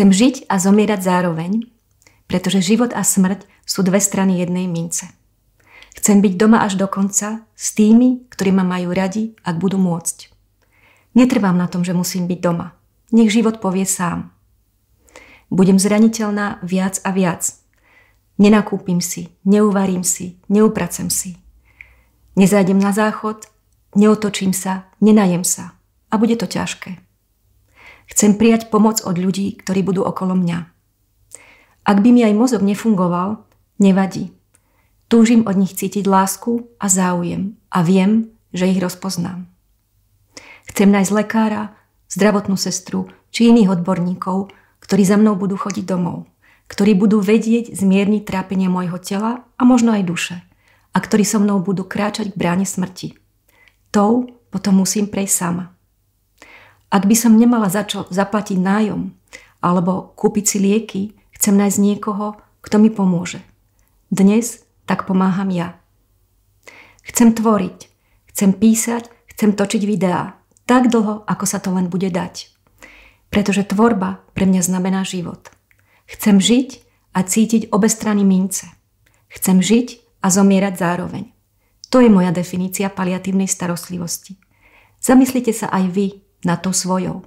Chcem žiť a zomierať zároveň, pretože život a smrť sú dve strany jednej mince. Chcem byť doma až do konca s tými, ktorí ma majú radi, ak budú môcť. Netrvám na tom, že musím byť doma. Nech život povie sám. Budem zraniteľná viac a viac. Nenakúpim si, neuvarím si, neupracem si. Nezájdem na záchod, neotočím sa, nenajem sa. A bude to ťažké. Chcem prijať pomoc od ľudí, ktorí budú okolo mňa. Ak by mi aj mozog nefungoval, nevadí. Túžim od nich cítiť lásku a záujem a viem, že ich rozpoznám. Chcem nájsť lekára, zdravotnú sestru či iných odborníkov, ktorí za mnou budú chodiť domov, ktorí budú vedieť zmierniť trápenie môjho tela a možno aj duše a ktorí so mnou budú kráčať k bráne smrti. Tou potom musím prejsť sama. Ak by som nemala za čo zaplatiť nájom alebo kúpiť si lieky, chcem nájsť niekoho, kto mi pomôže. Dnes tak pomáham ja. Chcem tvoriť, chcem písať, chcem točiť videá, tak dlho, ako sa to len bude dať. Pretože tvorba pre mňa znamená život. Chcem žiť a cítiť obe strany mince. Chcem žiť a zomierať zároveň. To je moja definícia paliatívnej starostlivosti. Zamyslite sa aj vy na to svojou.